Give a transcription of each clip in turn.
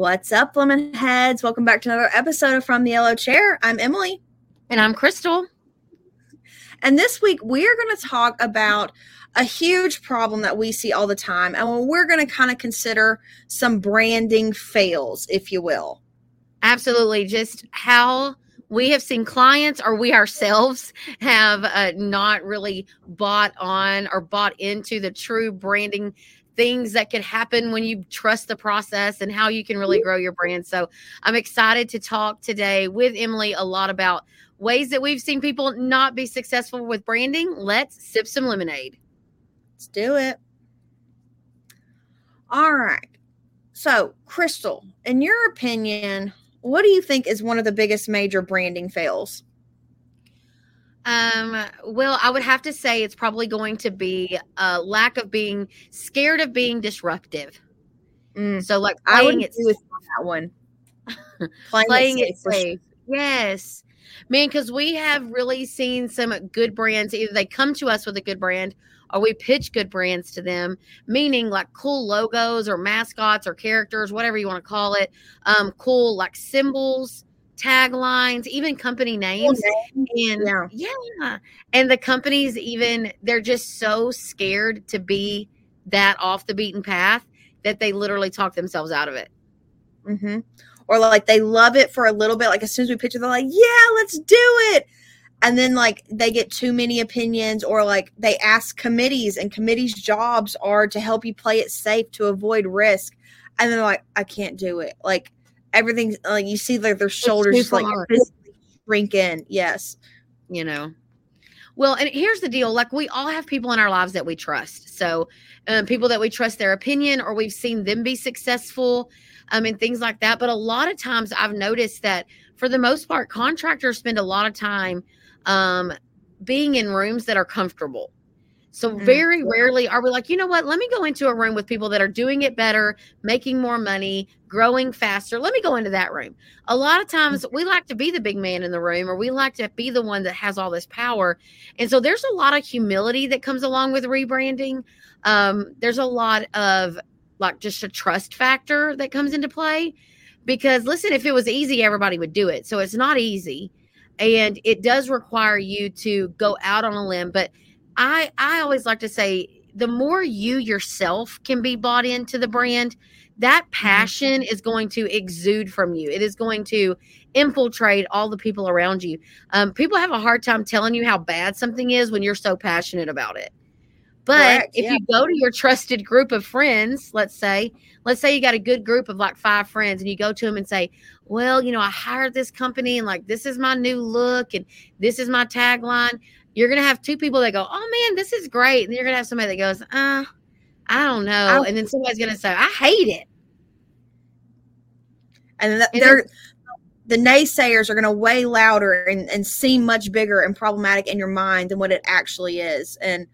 What's up, lemon heads? Welcome back to another episode of From the Yellow Chair. I'm Emily. And I'm Crystal. And this week we're going to talk about a huge problem that we see all the time. And we're going to kind of consider some branding fails, if you will. Absolutely. Just how we have seen clients or we ourselves have uh, not really bought on or bought into the true branding things that could happen when you trust the process and how you can really grow your brand. So I'm excited to talk today with Emily a lot about ways that we've seen people not be successful with branding. Let's sip some lemonade. Let's do it. All right. So, Crystal, in your opinion, what do you think is one of the biggest major branding fails? Um, well, I would have to say it's probably going to be a lack of being scared of being disruptive. Mm. So, like I would it with that one. playing, playing it safe. safe. Yes, man, because we have really seen some good brands. Either they come to us with a good brand, or we pitch good brands to them, meaning like cool logos or mascots or characters, whatever you want to call it. Um, cool like symbols taglines, even company names. And yeah. yeah. And the companies even they're just so scared to be that off the beaten path that they literally talk themselves out of it. Mm-hmm. Or like they love it for a little bit. Like as soon as we pitch it, they're like, "Yeah, let's do it." And then like they get too many opinions, or like they ask committees, and committees' jobs are to help you play it safe to avoid risk. And they're like, "I can't do it." Like everything's like you see like their shoulders just, like shrink in. Yes. You know. Well, and here's the deal like we all have people in our lives that we trust. So, um, people that we trust their opinion or we've seen them be successful um, and things like that. But a lot of times I've noticed that for the most part, contractors spend a lot of time um, being in rooms that are comfortable. So mm-hmm. very rarely are we like, you know what? Let me go into a room with people that are doing it better, making more money, growing faster. Let me go into that room. A lot of times we like to be the big man in the room or we like to be the one that has all this power. And so there's a lot of humility that comes along with rebranding. Um, there's a lot of like just a trust factor that comes into play because listen, if it was easy, everybody would do it. So it's not easy. And it does require you to go out on a limb, but I I always like to say the more you yourself can be bought into the brand, that mm-hmm. passion is going to exude from you. It is going to infiltrate all the people around you. Um, people have a hard time telling you how bad something is when you're so passionate about it. But Correct, if yeah. you go to your trusted group of friends, let's say, let's say you got a good group of like five friends, and you go to them and say, Well, you know, I hired this company, and like this is my new look, and this is my tagline you're gonna have two people that go, "Oh man, this is great," and you're gonna have somebody that goes, "Uh, I don't know," and then somebody's gonna say, "I hate it," and, th- and they're the naysayers are going to way louder and, and seem much bigger and problematic in your mind than what it actually is. And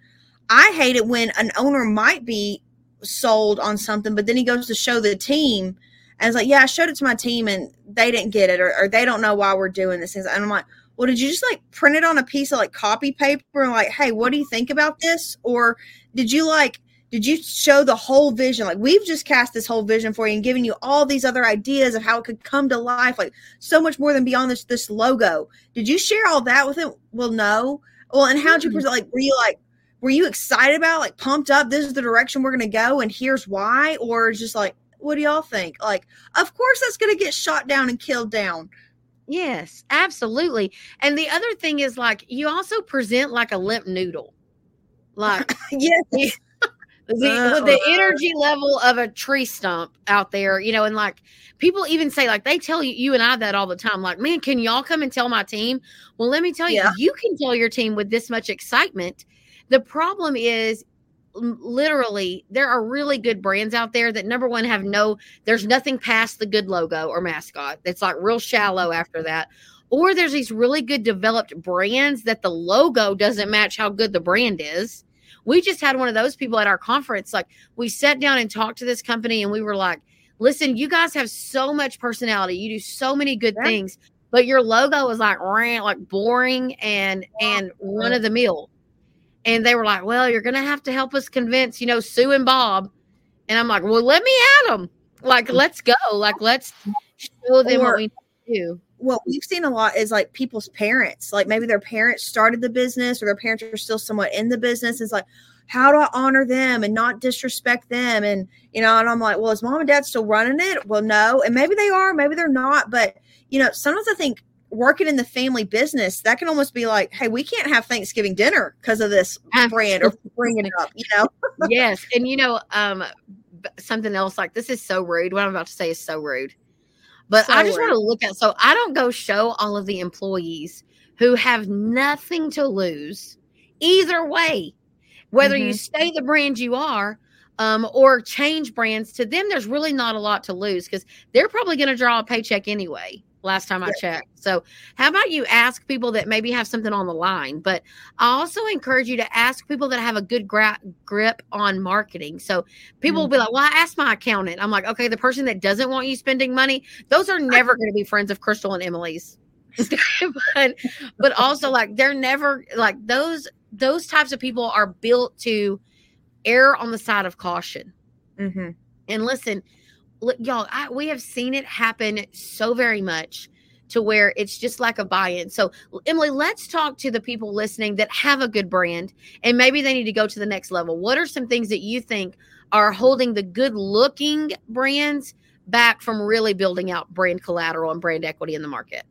I hate it when an owner might be sold on something, but then he goes to show the team and it's like, yeah, I showed it to my team and they didn't get it or, or they don't know why we're doing this. And I'm like, well, did you just like print it on a piece of like copy paper and like, hey, what do you think about this? Or did you like, did you show the whole vision? Like, we've just cast this whole vision for you and given you all these other ideas of how it could come to life, like so much more than beyond this this logo. Did you share all that with him? Well, no. Well, and how'd you mm-hmm. present? Like, were you like, were you excited about, like, pumped up? This is the direction we're gonna go, and here's why, or just like, what do y'all think? Like, of course that's gonna get shot down and killed down. Yes, absolutely. And the other thing is like you also present like a limp noodle. Like yes. The, uh, the energy level of a tree stump out there, you know, and like people even say, like they tell you, you and I that all the time, like, man, can y'all come and tell my team? Well, let me tell you, yeah. you can tell your team with this much excitement. The problem is literally there are really good brands out there that number one have no there's nothing past the good logo or mascot it's like real shallow mm-hmm. after that. Or there's these really good developed brands that the logo doesn't match how good the brand is. We just had one of those people at our conference like we sat down and talked to this company and we were like listen you guys have so much personality. You do so many good yeah. things but your logo is like like boring and and run of the mill and they were like, well, you're to have to help us convince, you know, Sue and Bob. And I'm like, well, let me at them. Like, let's go. Like, let's show them or, what we do. What we've seen a lot is like people's parents, like maybe their parents started the business or their parents are still somewhat in the business. It's like, how do I honor them and not disrespect them? And, you know, and I'm like, well, is mom and dad still running it? Well, no. And maybe they are, maybe they're not. But, you know, sometimes I think working in the family business, that can almost be like, hey, we can't have Thanksgiving dinner because of this brand or bringing it up, you know? yes. And, you know, um, something else like this is so rude. What I'm about to say is so rude. But so I just rude. want to look at so I don't go show all of the employees who have nothing to lose either way whether mm-hmm. you stay the brand you are um, or change brands to them, there's really not a lot to lose because they're probably going to draw a paycheck anyway. Last time I checked. So, how about you ask people that maybe have something on the line? But I also encourage you to ask people that have a good gra- grip on marketing. So, people mm-hmm. will be like, Well, I asked my accountant. I'm like, Okay, the person that doesn't want you spending money, those are never going to be friends of Crystal and Emily's. but, but also, like, they're never like those those types of people are built to err on the side of caution. Mm-hmm. And listen, y'all, I, we have seen it happen so very much to where it's just like a buy-in. So, Emily, let's talk to the people listening that have a good brand and maybe they need to go to the next level. What are some things that you think are holding the good-looking brands back from really building out brand collateral and brand equity in the market?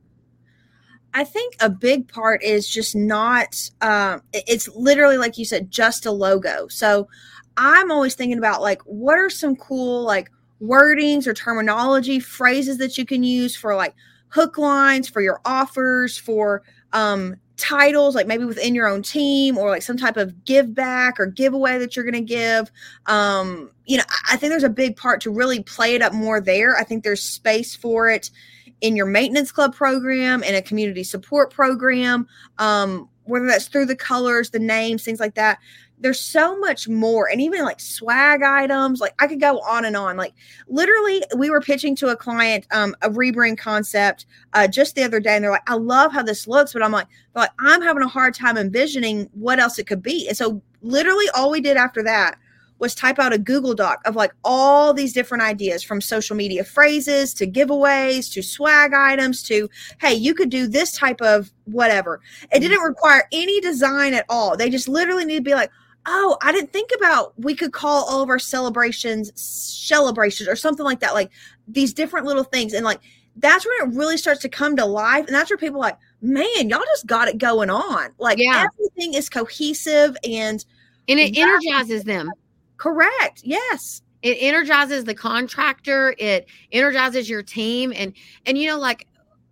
I think a big part is just not, um, it's literally like you said, just a logo. So I'm always thinking about like, what are some cool like wordings or terminology, phrases that you can use for like hook lines, for your offers, for um, titles, like maybe within your own team or like some type of give back or giveaway that you're going to give. Um, you know, I think there's a big part to really play it up more there. I think there's space for it in your maintenance club program and a community support program, um, whether that's through the colors, the names, things like that. There's so much more, and even like swag items. Like I could go on and on. Like literally, we were pitching to a client um, a rebrand concept uh, just the other day, and they're like, "I love how this looks," but I'm like, "But I'm having a hard time envisioning what else it could be." And so, literally, all we did after that was type out a Google Doc of like all these different ideas from social media phrases to giveaways to swag items to, hey, you could do this type of whatever. It didn't mm-hmm. require any design at all. They just literally need to be like, oh, I didn't think about we could call all of our celebrations celebrations or something like that. Like these different little things. And like that's when it really starts to come to life. And that's where people like, man, y'all just got it going on. Like yeah. everything is cohesive and and it energizes them Correct. Yes. It energizes the contractor, it energizes your team and and you know like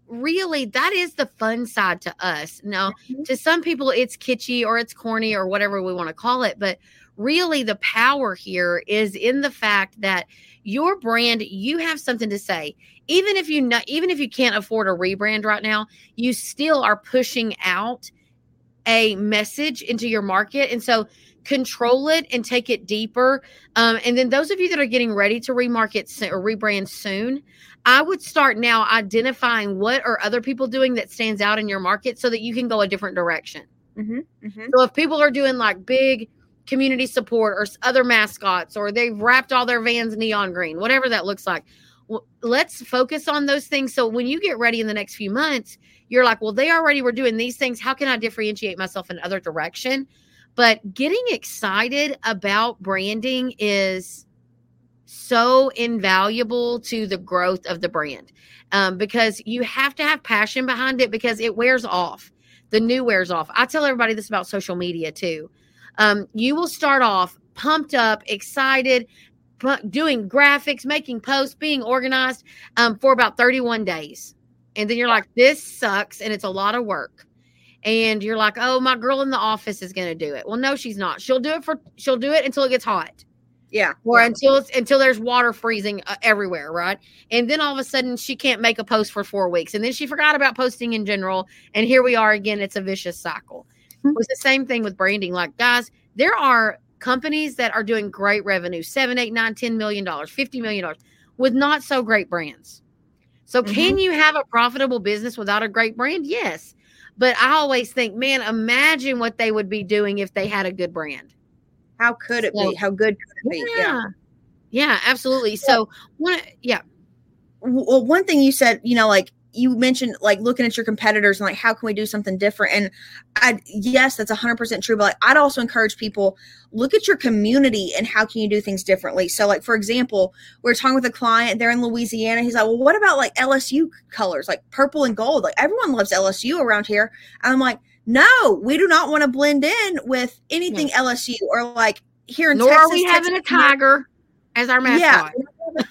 really that is the fun side to us. Now, mm-hmm. to some people it's kitschy or it's corny or whatever we want to call it, but really the power here is in the fact that your brand you have something to say even if you not even if you can't afford a rebrand right now you still are pushing out a message into your market and so control it and take it deeper. Um, and then those of you that are getting ready to remarket or rebrand soon, I would start now identifying what are other people doing that stands out in your market so that you can go a different direction. Mm-hmm, mm-hmm. So if people are doing like big community support or other mascots or they've wrapped all their vans neon green, whatever that looks like, well, let's focus on those things. So when you get ready in the next few months, you're like, well, they already were doing these things. How can I differentiate myself in other direction? But getting excited about branding is so invaluable to the growth of the brand um, because you have to have passion behind it because it wears off. The new wears off. I tell everybody this about social media too. Um, you will start off pumped up, excited, doing graphics, making posts, being organized um, for about 31 days. And then you're like, this sucks and it's a lot of work and you're like, "Oh, my girl in the office is going to do it." Well, no, she's not. She'll do it for she'll do it until it gets hot. Yeah. Or yeah. until it's until there's water freezing uh, everywhere, right? And then all of a sudden she can't make a post for 4 weeks and then she forgot about posting in general and here we are again it's a vicious cycle. Mm-hmm. It's the same thing with branding like guys, there are companies that are doing great revenue, seven, eight, nine, ten million dollars, fifty million dollars with not so great brands. So, mm-hmm. can you have a profitable business without a great brand? Yes. But I always think, man, imagine what they would be doing if they had a good brand. How could it so, be? How good could it be? Yeah. Yeah, absolutely. So, one, yeah. Well, one thing you said, you know, like you mentioned like looking at your competitors and like how can we do something different? And i yes that's 100% true but like, i'd also encourage people look at your community and how can you do things differently? So like for example we are talking with a client they're in louisiana he's like well what about like lsu colors like purple and gold? Like everyone loves lsu around here. And i'm like no we do not want to blend in with anything lsu or like here in Nor texas are we Texas, having a tiger as our mascot. Yeah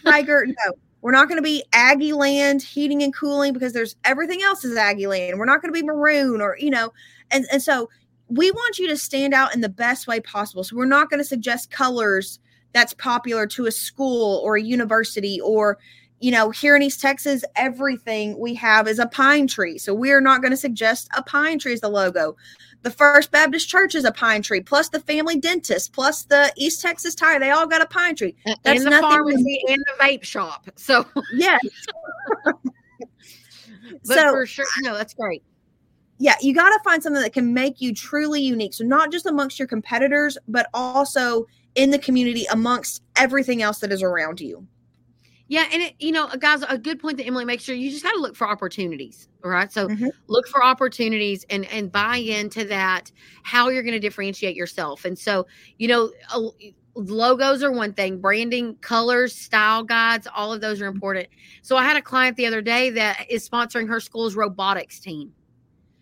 tiger no we're not going to be Aggie land heating and cooling because there's everything else is Aggie land. We're not going to be maroon or, you know, and, and so we want you to stand out in the best way possible. So we're not going to suggest colors that's popular to a school or a university or, you know, here in East Texas, everything we have is a pine tree. So we're not going to suggest a pine tree as the logo the First Baptist Church is a pine tree, plus the family dentist, plus the East Texas Tire. They all got a pine tree. That's and the nothing pharmacy and the vape shop. So yes. so for sure, no, that's great. Yeah, you got to find something that can make you truly unique. So not just amongst your competitors, but also in the community amongst everything else that is around you. Yeah, and it, you know, guys, a good point that Emily makes sure you just got to look for opportunities, right? So mm-hmm. look for opportunities and and buy into that how you're going to differentiate yourself. And so, you know, logos are one thing, branding, colors, style guides, all of those are important. So I had a client the other day that is sponsoring her school's robotics team.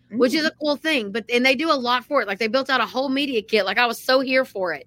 Mm-hmm. Which is mm. a cool thing, but and they do a lot for it. Like they built out a whole media kit. Like I was so here for it.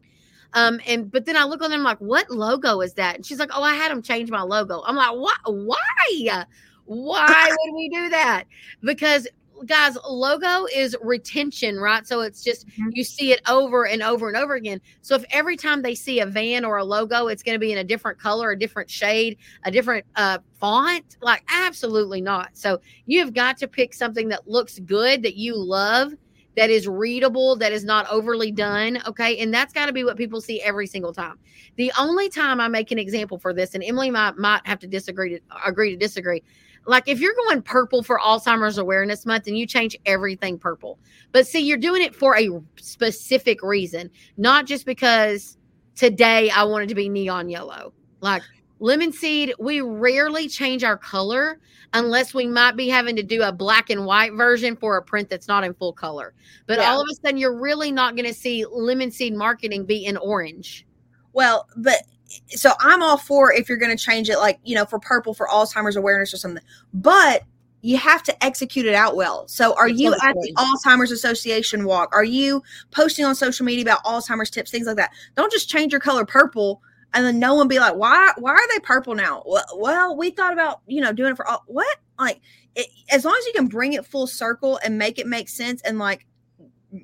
Um, and but then I look on them like, what logo is that? And she's like, oh, I had them change my logo. I'm like, what? Why? Why would we do that? Because guys, logo is retention, right? So it's just mm-hmm. you see it over and over and over again. So if every time they see a van or a logo, it's going to be in a different color, a different shade, a different uh, font, like absolutely not. So you have got to pick something that looks good that you love that is readable, that is not overly mm-hmm. done. Okay. And that's got to be what people see every single time. The only time I make an example for this, and Emily might, might have to disagree to agree to disagree. Like if you're going purple for Alzheimer's Awareness Month and you change everything purple, but see, you're doing it for a specific reason, not just because today I wanted to be neon yellow. Like lemon seed, we rarely change our color unless we might be having to do a black and white version for a print that's not in full color. But yeah. all of a sudden, you're really not going to see lemon seed marketing be in orange. Well, but so I'm all for if you're going to change it, like, you know, for purple for Alzheimer's awareness or something. But you have to execute it out well. So, are you at the Alzheimer's Association walk? Are you posting on social media about Alzheimer's tips, things like that? Don't just change your color purple and then no one be like, why, why are they purple now? Well, we thought about, you know, doing it for all, what? Like, it, as long as you can bring it full circle and make it make sense and like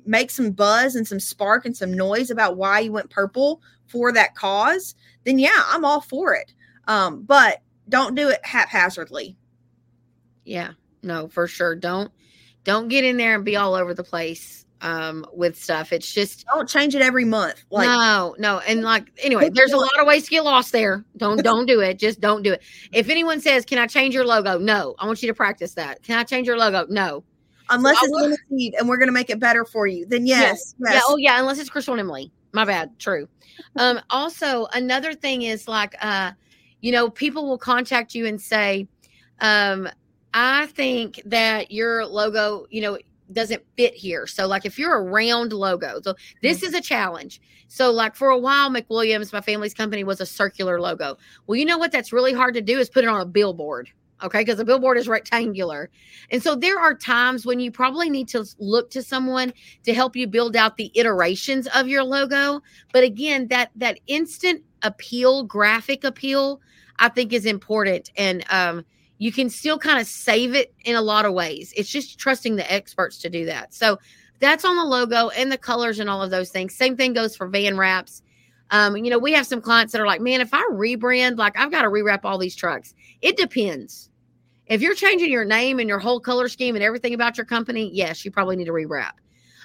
make some buzz and some spark and some noise about why you went purple for that cause, then yeah, I'm all for it. Um, but don't do it haphazardly. Yeah, no, for sure. Don't don't get in there and be all over the place um, with stuff. It's just don't change it every month. Like, no, no, and like anyway, there's a lot of ways to get lost there. Don't don't do it. Just don't do it. If anyone says, "Can I change your logo?" No, I want you to practice that. Can I change your logo? No, unless so it's limited and we're going to make it better for you. Then yes, yes, yes. yeah, oh yeah, unless it's Crystal and Emily. My bad. True. um, also, another thing is like, uh, you know, people will contact you and say, um, I think that your logo, you know, doesn't fit here. So, like if you're a round logo, so this mm-hmm. is a challenge. So, like for a while, McWilliams, my family's company, was a circular logo. Well, you know what? That's really hard to do is put it on a billboard. Okay, because a billboard is rectangular. And so there are times when you probably need to look to someone to help you build out the iterations of your logo. But again, that that instant appeal, graphic appeal, I think is important. And um, you can still kind of save it in a lot of ways. It's just trusting the experts to do that. So that's on the logo and the colors and all of those things. Same thing goes for van wraps. Um, you know, we have some clients that are like, man, if I rebrand, like I've got to rewrap all these trucks. It depends. If you're changing your name and your whole color scheme and everything about your company, yes, you probably need to rewrap.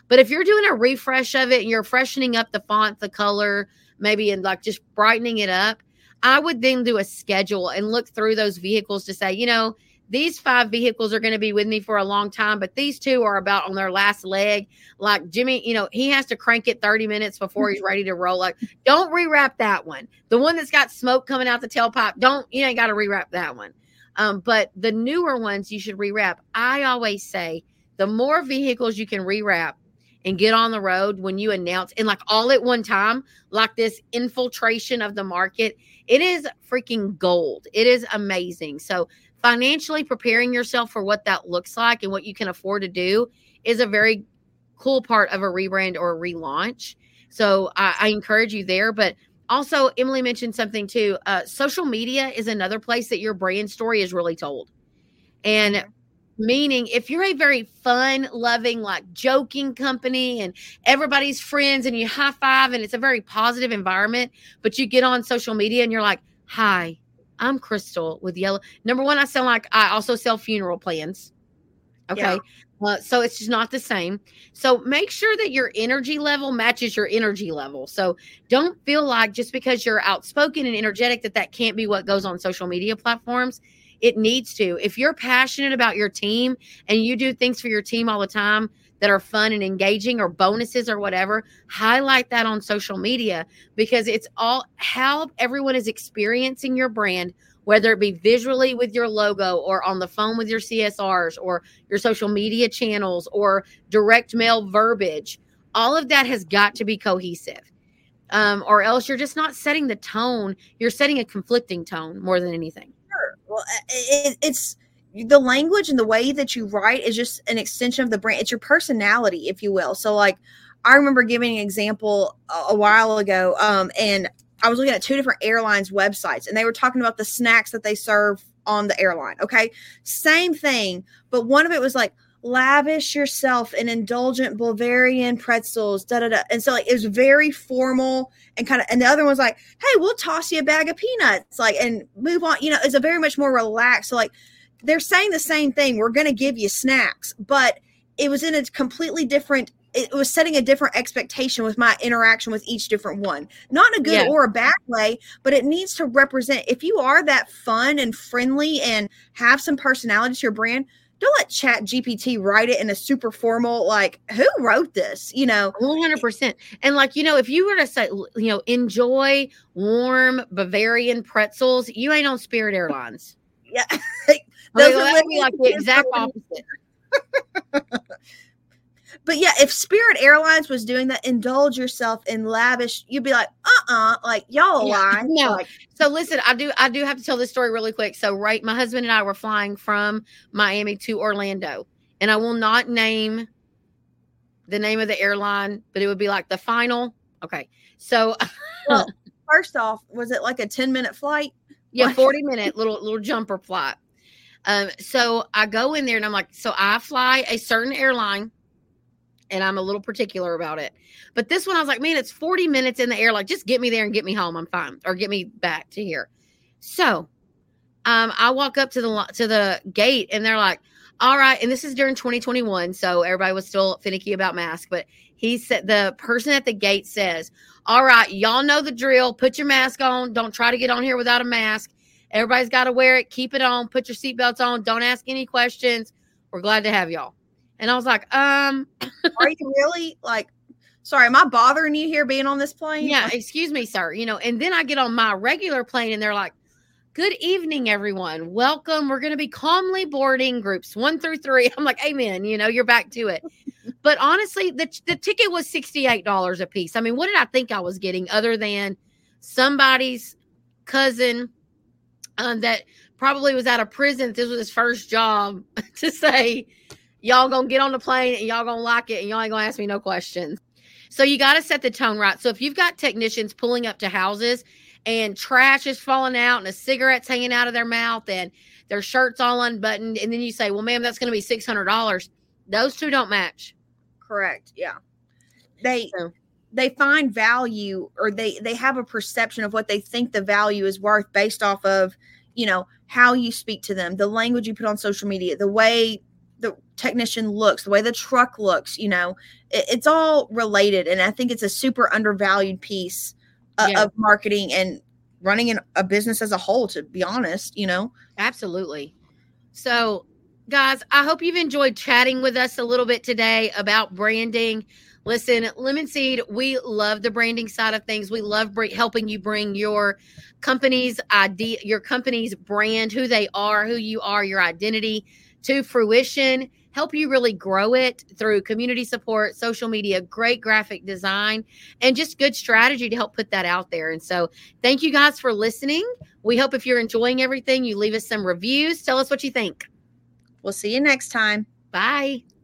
But if you're doing a refresh of it and you're freshening up the font, the color, maybe and like just brightening it up, I would then do a schedule and look through those vehicles to say, you know, these five vehicles are going to be with me for a long time, but these two are about on their last leg. Like Jimmy, you know, he has to crank it 30 minutes before he's ready to roll. Like, don't rewrap that one. The one that's got smoke coming out the tailpipe, don't, you ain't got to rewrap that one. Um, but the newer ones you should rewrap. I always say the more vehicles you can rewrap and get on the road when you announce and like all at one time, like this infiltration of the market, it is freaking gold. It is amazing. So financially preparing yourself for what that looks like and what you can afford to do is a very cool part of a rebrand or a relaunch. So I, I encourage you there. But also, Emily mentioned something too. Uh, social media is another place that your brand story is really told. And meaning, if you're a very fun, loving, like joking company and everybody's friends and you high five and it's a very positive environment, but you get on social media and you're like, hi, I'm Crystal with Yellow. Number one, I sound like I also sell funeral plans. Okay. Yeah. Uh, so it's just not the same. So make sure that your energy level matches your energy level. So don't feel like just because you're outspoken and energetic that that can't be what goes on social media platforms. It needs to. If you're passionate about your team and you do things for your team all the time, that are fun and engaging or bonuses or whatever, highlight that on social media because it's all how everyone is experiencing your brand, whether it be visually with your logo or on the phone with your CSRs or your social media channels or direct mail verbiage. All of that has got to be cohesive. Um, or else you're just not setting the tone. You're setting a conflicting tone more than anything. Well, it, it's the language and the way that you write is just an extension of the brand. It's your personality, if you will. So, like, I remember giving an example a, a while ago, um, and I was looking at two different airlines websites, and they were talking about the snacks that they serve on the airline. Okay, same thing, but one of it was like lavish yourself in indulgent Bavarian pretzels, da da da. And so like it was very formal and kind of, and the other one's like, hey, we'll toss you a bag of peanuts, like, and move on. You know, it's a very much more relaxed. So like they're saying the same thing. We're going to give you snacks, but it was in a completely different it was setting a different expectation with my interaction with each different one. Not in a good yeah. or a bad way, but it needs to represent if you are that fun and friendly and have some personality to your brand, don't let chat gpt write it in a super formal like who wrote this you know? 100% and like you know if you were to say you know enjoy warm bavarian pretzels you ain't on spirit airlines. Yeah. Those are literally like the exact opposite. but yeah, if Spirit Airlines was doing that, indulge yourself in lavish, you'd be like, uh uh-uh, uh like y'all yeah, lie. No. Like, so listen, I do I do have to tell this story really quick. So right, my husband and I were flying from Miami to Orlando, and I will not name the name of the airline, but it would be like the final. Okay. So well, first off, was it like a 10 minute flight? Yeah, 40 minute little little jumper flight. Um, so I go in there and I'm like, so I fly a certain airline and I'm a little particular about it. But this one, I was like, man, it's 40 minutes in the air. Like, just get me there and get me home. I'm fine. Or get me back to here. So um, I walk up to the to the gate and they're like, all right. And this is during 2021. So everybody was still finicky about mask. But he said, the person at the gate says, all right, y'all know the drill. Put your mask on. Don't try to get on here without a mask. Everybody's got to wear it. Keep it on. Put your seatbelts on. Don't ask any questions. We're glad to have y'all. And I was like, um, are you really like, sorry, am I bothering you here being on this plane? Yeah, excuse me, sir. You know, and then I get on my regular plane and they're like, good evening, everyone. Welcome. We're going to be calmly boarding groups one through three. I'm like, amen. You know, you're back to it. but honestly, the, the ticket was $68 a piece. I mean, what did I think I was getting other than somebody's cousin um, that probably was out of prison. This was his first job to say, y'all gonna get on the plane and y'all gonna like it and y'all ain't gonna ask me no questions. So you got to set the tone right. So if you've got technicians pulling up to houses and trash is falling out and a cigarette's hanging out of their mouth and their shirts all unbuttoned, and then you say, "Well, ma'am, that's going to be six hundred dollars." Those two don't match. Correct. Yeah. They so they find value or they they have a perception of what they think the value is worth based off of you know how you speak to them the language you put on social media the way the technician looks the way the truck looks you know it, it's all related and i think it's a super undervalued piece uh, yeah. of marketing and running an, a business as a whole to be honest you know absolutely So, guys, I hope you've enjoyed chatting with us a little bit today about branding. Listen, Lemon Seed, we love the branding side of things. We love br- helping you bring your company's idea, your company's brand, who they are, who you are, your identity to fruition help you really grow it through community support, social media, great graphic design, and just good strategy to help put that out there. And so, thank you guys for listening. We hope if you're enjoying everything, you leave us some reviews. Tell us what you think. We'll see you next time. Bye.